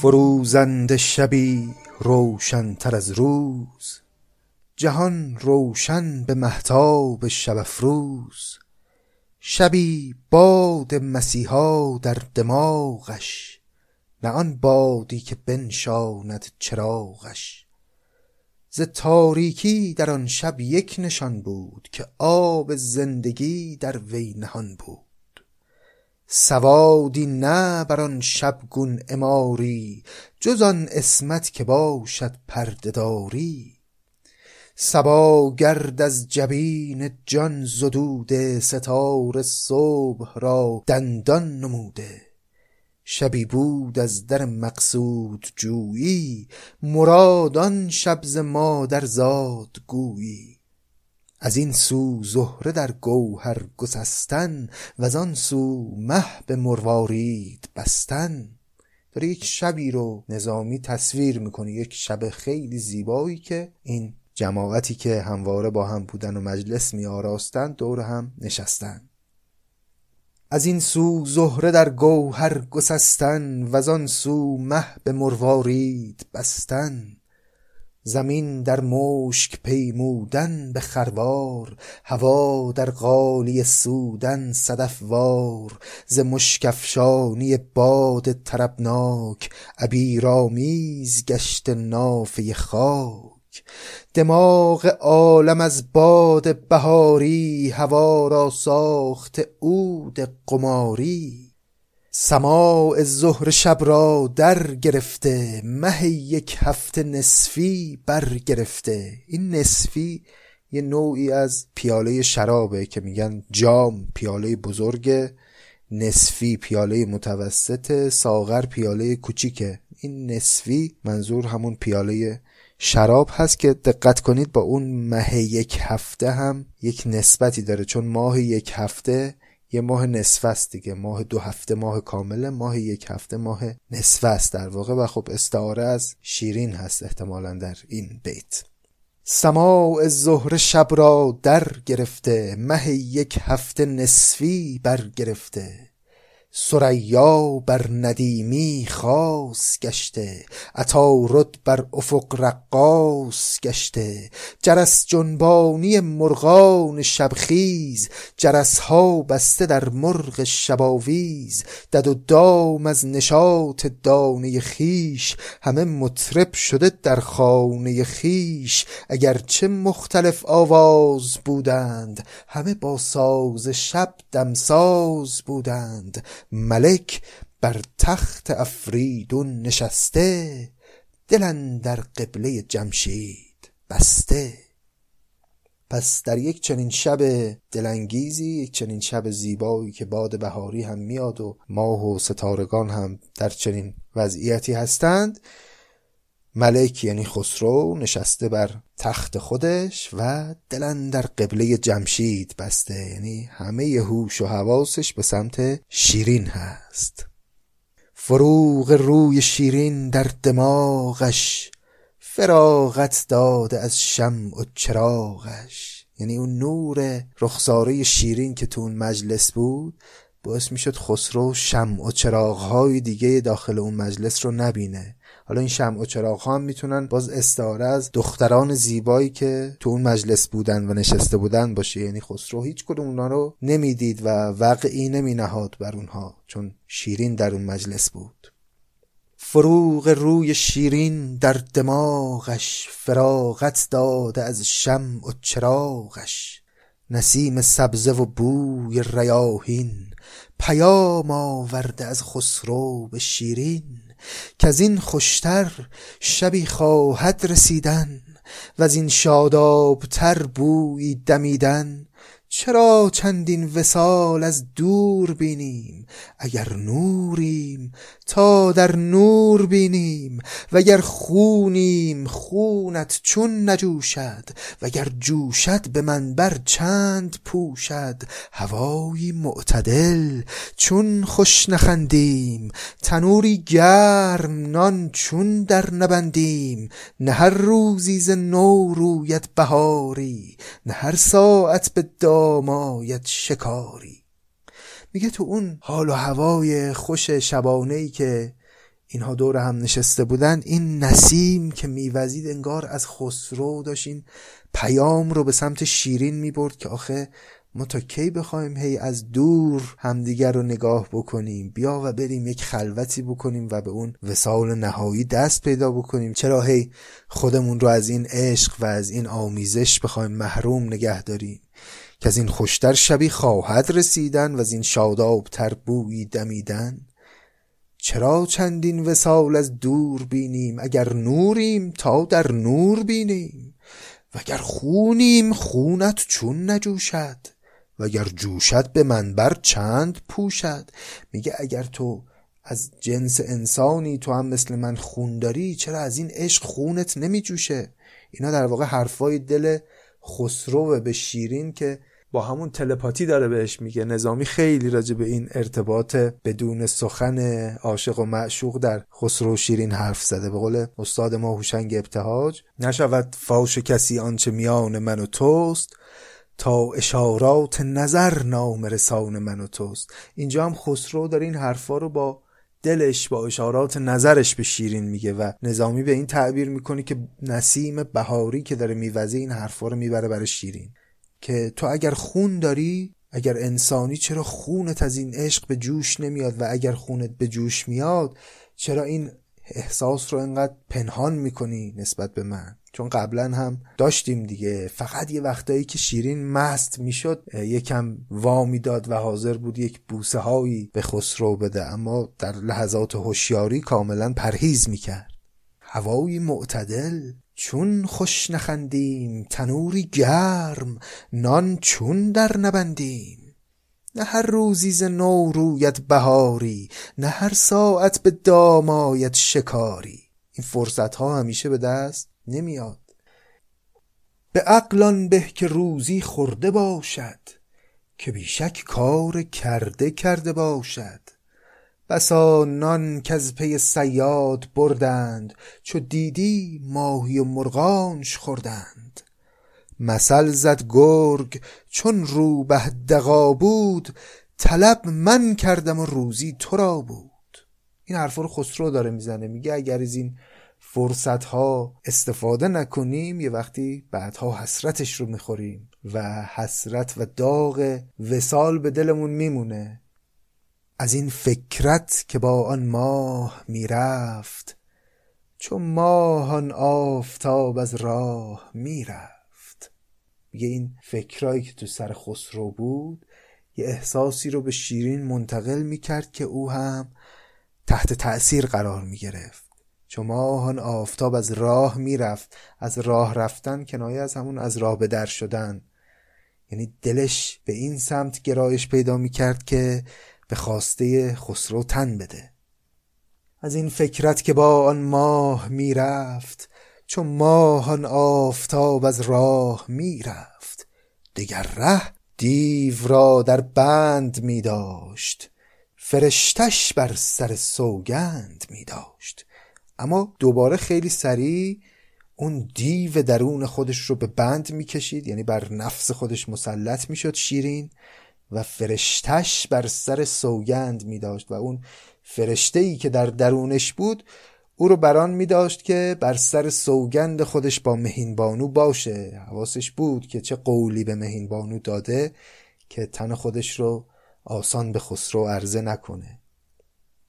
S1: فروزنده شبی روشنتر از روز. جهان روشن به مهتاب شب افروز. شبی باد مسیحا در دماغش نه آن بادی که بنشاند چراغش. ز تاریکی در آن شب یک نشان بود که آب زندگی در وی نهان بود. سوادی نه بر آن شبگون عماری جز آن عصمت که باشد پرده داری. صبا گرد از جبین جان زدوده ستاره صبح را دندان نموده. شبی بود از در مقصود جویی مراد آن شب ز مادر زاد گویی. از این سو زهره در گوهر گسستن وزان سو مه به مروارید بستن. داره یک شبی رو نظامی تصویر می‌کنه یک شب خیلی زیبایی که این جماعتی که همواره با هم بودن و مجلس می آراستن دور هم نشستن. از این سو زهره در گوهر گسستن وزان سو مه به مروارید بستن. زمین در مشک پیمودن به خروار هوا در غالیه سودن صدف وار. ز مشک افشانی باد طربناک عبیرآمیز گشته نافه خاک. دماغ عالم از باد بهاری هوا را ساخته عود قماری. سماع زهره شب را در گرفته مه یک هفته نصفی بر گرفته. این نصفی یه نوعی از پیاله شرابه که میگن جام پیاله بزرگ نصفی پیاله متوسط ساغر پیاله کوچیکه. این نصفی منظور همون پیاله شراب هست که دقت کنید با اون مه یک هفته هم یک نسبتی داره. چون ماه یک هفته یه ماه نصف است دیگه ماه دو هفته ماه کامله ماه یک هفته ماه نصف است در واقع و خب استعاره از شیرین هست احتمالا در این بیت. سماع زهر شب را در گرفته مه یک هفته نصفی بر گرفته ثریا بر ندیمی خاص گشته عطارد بر افق رقاص گشته. جرس جنبانی مرغان شبخیز جرس ها بسته در مرغ شباویز. دد و دام از نشاط دانه خیش همه مطرب شده در خانه خیش اگرچه مختلف آواز بودند همه با ساز شب دمساز بودند. ملک بر تخت افریدون نشسته دل در قبله جمشید بسته. پس در یک چنین شب دلانگیزی یک چنین شب زیبایی که باد بهاری هم میاد و ماه و ستارگان هم در چنین وضعیتی هستند ملک یعنی خسرو نشسته بر تخت خودش و دلن در قبله جمشید بسته. یعنی همه هوش و حواسش به سمت شیرین هست. فروغ روی شیرین در دماغش فراغت داده از شمع و چراغش. یعنی اون نور رخساره شیرین که تو اون مجلس بود باعث می‌شد خسرو شمع و چراغهای دیگه داخل اون مجلس رو نبینه. حالا این شمع و چراغ هم می‌تونن باز استعاره از دختران زیبایی که تو اون مجلس بودن و نشسته بودن باشه. یعنی خسرو هیچ کدوم اونا رو نمی‌دید و وقعی نمی نهاد بر اونها چون شیرین در اون مجلس بود. فروغ روی شیرین در دماغش فراغت داده از شمع و چراغش. نسیم سبزه و بوی ریاحین پیام آورده از خسرو به شیرین. از این خوشتر شبی خواهد رسیدن از این شادابتر بوی دمیدن. چرا چندین وسال از دور بینیم؟ اگر نوریم تا در نور بینیم وگر خونیم خونت چون نجوشد وگر جوشد به منبر چند پوشد. هوایی معتدل چون خوش نخندیم تنوری گرم نان چون در نبندیم. نه هر روزی ز نو رویت بهاری نه هر ساعت به دام شکاری. میگه تو اون حال و هوای خوش شبانه ای که اینها دور هم نشسته بودن این نسیم که میوزید انگار از خسرو داشت پیام رو به سمت شیرین می‌برد که آخه ما تا کی بخوایم هی از دور همدیگر رو نگاه بکنیم؟ بیا و بریم یک خلوتی بکنیم و به اون وسال نهایی دست پیدا بکنیم. چرا هی خودمون رو از این عشق و از این آمیزش بخوایم محروم نگه داریم؟ که از این خوشتر شبی خواهد رسیدن و از این شادابتر بویی دمیدن. چرا چندین وسال از دور بینیم؟ اگر نوریم تا در نور بینیم. وگر خونیم خونت چون نجوشد. وگر جوشد به منبر چند پوشد. میگه اگر تو از جنس انسانی تو هم مثل من خون داری چرا از این عشق خونت نمی جوشه اینا در واقع حرفای دل خسرو به شیرین که با همون تلپاتی داره بهش میگه. نظامی خیلی راجع به این ارتباط بدون سخن عاشق و معشوق در خسرو شیرین حرف زده. به قول استاد ما هوشنگ ابتهاج نشود فاش کسی آنچه میان من و توست تا اشارات نظر نام رسان من و توست. اینجا هم خسرو داره این حرفا رو با دلش با اشارات نظرش به شیرین میگه و نظامی به این تعبیر می‌کنه که نسیم بهاری که داره میوزه این حرفا رو می‌بره برای شیرین. که تو اگر خون داری اگر انسانی چرا خونت از این عشق به جوش نمیاد و اگر خونت به جوش میاد چرا این احساس رو انقدر پنهان می‌کنی نسبت به من؟ چون قبلا هم داشتیم دیگه. فقط یه وقتایی که شیرین مست می‌شد یکم وامی داد و حاضر بود یک بوسه هایی به خسرو بده. اما در لحظات هوشیاری کاملا پرهیز می‌کرد. هوایی معتدل چون خوش نخندیم تنوری گرم نان چون در نبندیم. نه هر روزی ز نو رویت بهاری نه هر ساعت به دام آید شکاری. این فرصت ها همیشه به دست نمیاد. به عقلان به که روزی خورده باشد که بیشک کار کرده کرده باشد. بسا نان کز پی صیاد بردند چو دیدی ماهی و مرغانش خوردند. مثل زد گرگ چون روبه دغا بود طلب من کردم و روزی تو را بود. این حرفا رو خسرو داره می‌زنه میگه اگر از این فرصت ها استفاده نکنیم یه وقتی بعدها حسرتش رو می‌خوریم و حسرت و داغ وسال به دلمون میمونه. از این فکرت که با آن ماه می‌رفت چون ماه آن آفتاب از راه می‌رفت. میگه این فکرایی که تو سر خسرو بود یه احساسی رو به شیرین منتقل می‌کرد که او هم تحت تأثیر قرار می‌گرفت. چون ماه آن آفتاب از راه می‌رفت از راه رفتن کنایه از همون از راه به در شدن. یعنی دلش به این سمت گرایش پیدا می‌کرد که به خواسته خسرو تن بده. از این فکرت که با آن ماه می‌رفت چون ماه آن آفتاب از راه می‌رفت. دگر ره دیو را در بند می داشت فرشتش بر سر سوگند می داشت اما دوباره خیلی سریع اون دیو درون خودش رو به بند می‌کشید یعنی بر نفس خودش مسلط می‌شد شیرین. و فرشتش بر سر سوگند می داشت و اون فرشته ای که در درونش بود او رو بران می داشت که بر سر سوگند خودش با مهینبانو باشه. حواسش بود که چه قولی به مهینبانو داده که تن خودش رو آسان به خسرو عرضه نکنه.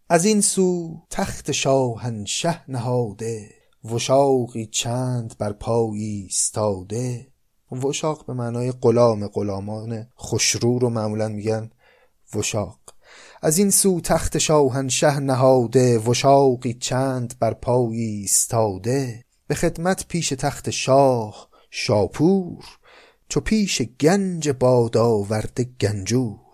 S1: از این سو تخت شاهنشه نهاده وشاقی چند بر پایی استاده وشاق به معنای غلام غلامان خوشرو رو معمولا میگن وشاق. از این سو تخت شاهنشه نهاده وشاقی چند بر پایی ایستاده. به خدمت پیش تخت شاه شاپور چو پیش گنج باد آورده گنجور.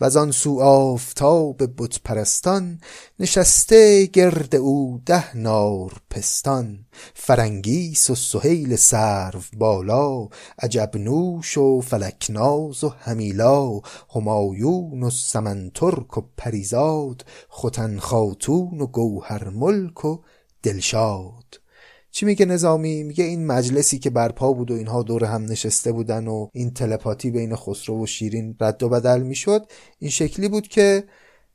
S1: و آن سو آفتاب بت پرستان نشسته گرد او ده نار پستان فرنگیس و سهیل سرو بالا عجب نوش و فلکناز و همیلا همایون و سمنترک و پریزاد ختن خاتون و گوهر ملک و دلشاد. چی میگه نظامی؟ میگه این مجلسی که برپا بود و اینها دور هم نشسته بودن و این تلپاتی بین خسرو و شیرین رد و بدل می‌شد این شکلی بود که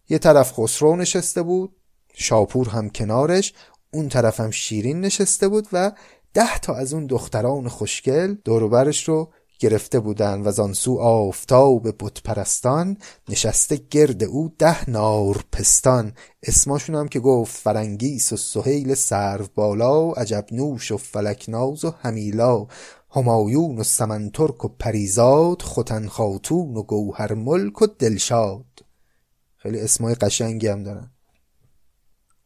S1: یه طرف خسرو نشسته بود شاپور هم کنارش اون طرف هم شیرین نشسته بود و ده تا از اون دختران خوشگل دوروبرش رو گرفته بودن و زانسو آفتاب بت پرستان نشسته گرد او ده نار پستان. اسماشون هم که گفت فرنگیس و سهیل سرو بالا عجب نوش و فلکناز و همیلا. همایون و سمنترک و پریزاد ختن خاتون و گوهر ملک و دلشاد. خیلی اسمای قشنگی هم دارن.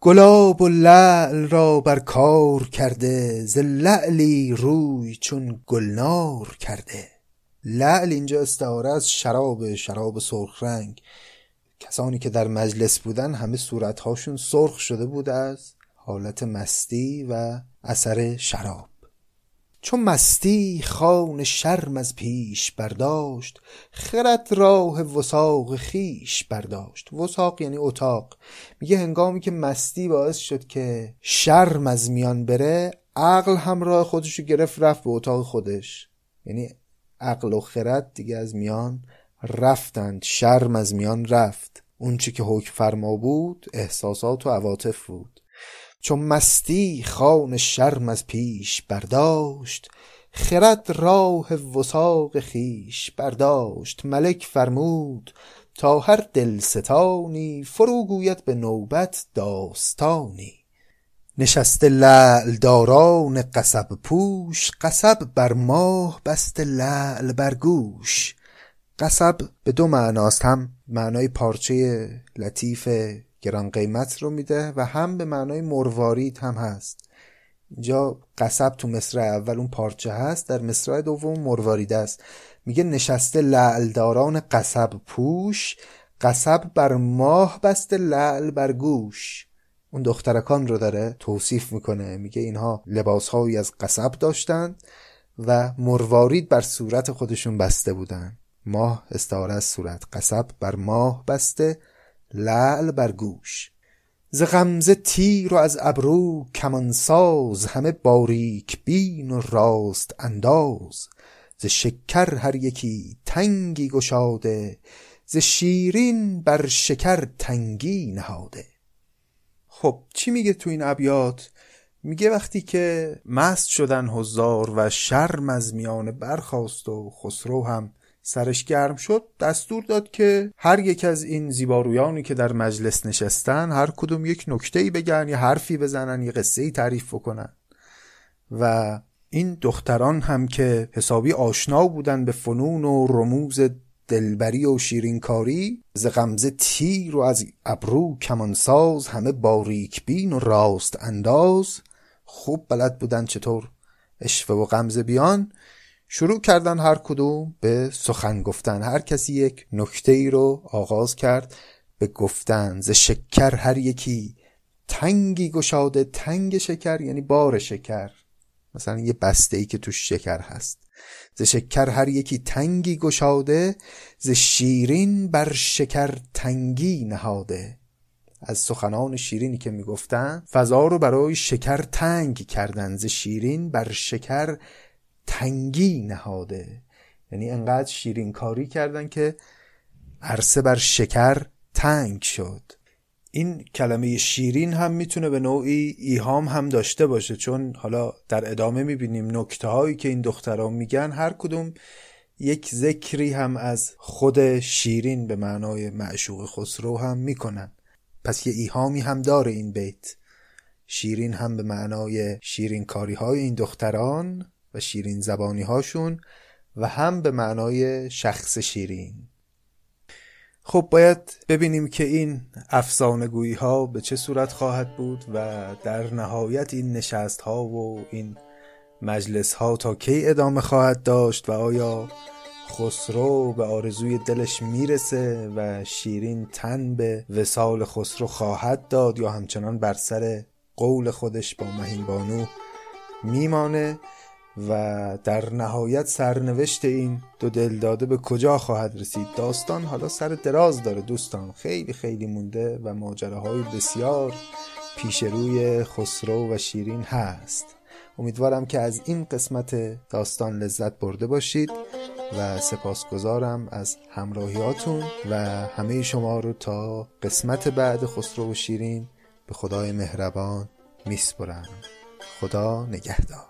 S1: گلاب و لعل را بر کار کرده ز لعلی روی چون گلنار کرده. لعل اینجا استعاره از شراب شراب سرخ رنگ. کسانی که در مجلس بودن همه صورتهاشون سرخ شده بود از حالت مستی و اثر شراب. چون مستی خان شرم از پیش برداشت خرد راه وساق خیش برداشت. وساق یعنی اتاق. میگه هنگامی که مستی باعث شد که شرم از میان بره عقل هم راه خودشو گرفت رفت به اتاق خودش. یعنی عقل و خرد دیگه از میان رفتند. شرم از میان رفت. اون چی که حکم فرما بود احساسات و عواطف بود. چون مستی خان شرم از پیش برداشت خرد راه وساق خیش برداشت. ملک فرمود تا هر دلستانی فرو گوید به نوبت داستانی. نشسته لعل داران قصب پوش قصب بر ماه بست لعل بر گوش. قصب به دو معناست هم معنای پارچه لطیف گران قیمت رو میده و هم به معنای مروارید هم هست. اینجا قصب تو مصرع اول اون پارچه هست در مصرع دوم مروارید است. میگه نشسته لعلداران قصب پوش قصب بر ماه بسته لعل بر گوش. اون دخترکان رو داره توصیف می‌کنه. میگه اینها لباسهایی از قصب داشتند و مروارید بر صورت خودشون بسته بودن. ماه استعاره از صورت قصب بر ماه بسته. لعل بر گوش. ز غمزه تیر و از ابرو کمانساز همه باریک بین و راست انداز. ز شکر هر یکی تنگی گشاده ز شیرین بر شکر تنگی نهاده. خب چی میگه تو این ابیات؟ میگه وقتی که مست شدن هزار و شرم از میان برخاست و خسرو هم سرش گرم شد دستور داد که هر یک از این زیبارویانی که در مجلس نشستن هر کدوم یک نکته ای بگن یا حرفی بزنن یه قصه ای تعریف بکنن. و این دختران هم که حسابی آشنا بودن به فنون و رموز دلبری و شیرینکاری ز غمزه تیر و از ابرو کمانساز همه باریک بین و راست انداز خوب بلد بودن چطور؟ اشوه و غمزه بیان شروع کردن هر کدوم به سخن گفتن. هر کسی یک نکته ای رو آغاز کرد به گفتن. ز شکر هر یکی تنگی گشاده. تنگ شکر یعنی بار شکر. مثلا یه بسته ای که توش شکر هست. ز شکر هر یکی تنگی گشاده. ز شیرین بر شکر تنگی نهاده. از سخنان شیرینی که می‌گفتن فضا رو برای شکر تنگ کردن. ز شیرین بر شکر تنگی نهاده. یعنی انقدر شیرین کاری کردن که عرصه بر شکر تنگ شد. این کلمه شیرین هم می‌تونه به نوعی ایهام هم داشته باشه چون حالا در ادامه می‌بینیم نکته هایی که این دختران میگن هر کدوم یک ذکری هم از خود شیرین به معنای معشوق خسرو هم می‌کنن. پس یه ایهامی هم داره این بیت. شیرین هم به معنای شیرین کاری های این دختران و شیرین زبانی هاشون و هم به معنای شخص شیرین. خب باید ببینیم که این افسانه ها به چه صورت خواهد بود و در نهایت این نشست ها و این مجلس ها تا کی ادامه خواهد داشت و آیا خسرو به آرزوی دلش می‌رسه و شیرین تن به وسال خسرو خواهد داد یا همچنان بر سر قول خودش با مهین بانو میمانه؟ و در نهایت سرنوشت این دو دلداده به کجا خواهد رسید؟ داستان حالا سر دراز داره دوستان. خیلی خیلی مونده و ماجراهای بسیار پیش روی خسرو و شیرین هست. امیدوارم که از این قسمت داستان لذت برده باشید و سپاسگزارم از همراهیاتون و همه شما رو تا قسمت بعد خسرو و شیرین به خدای مهربان میسپرم. خدا نگهدار.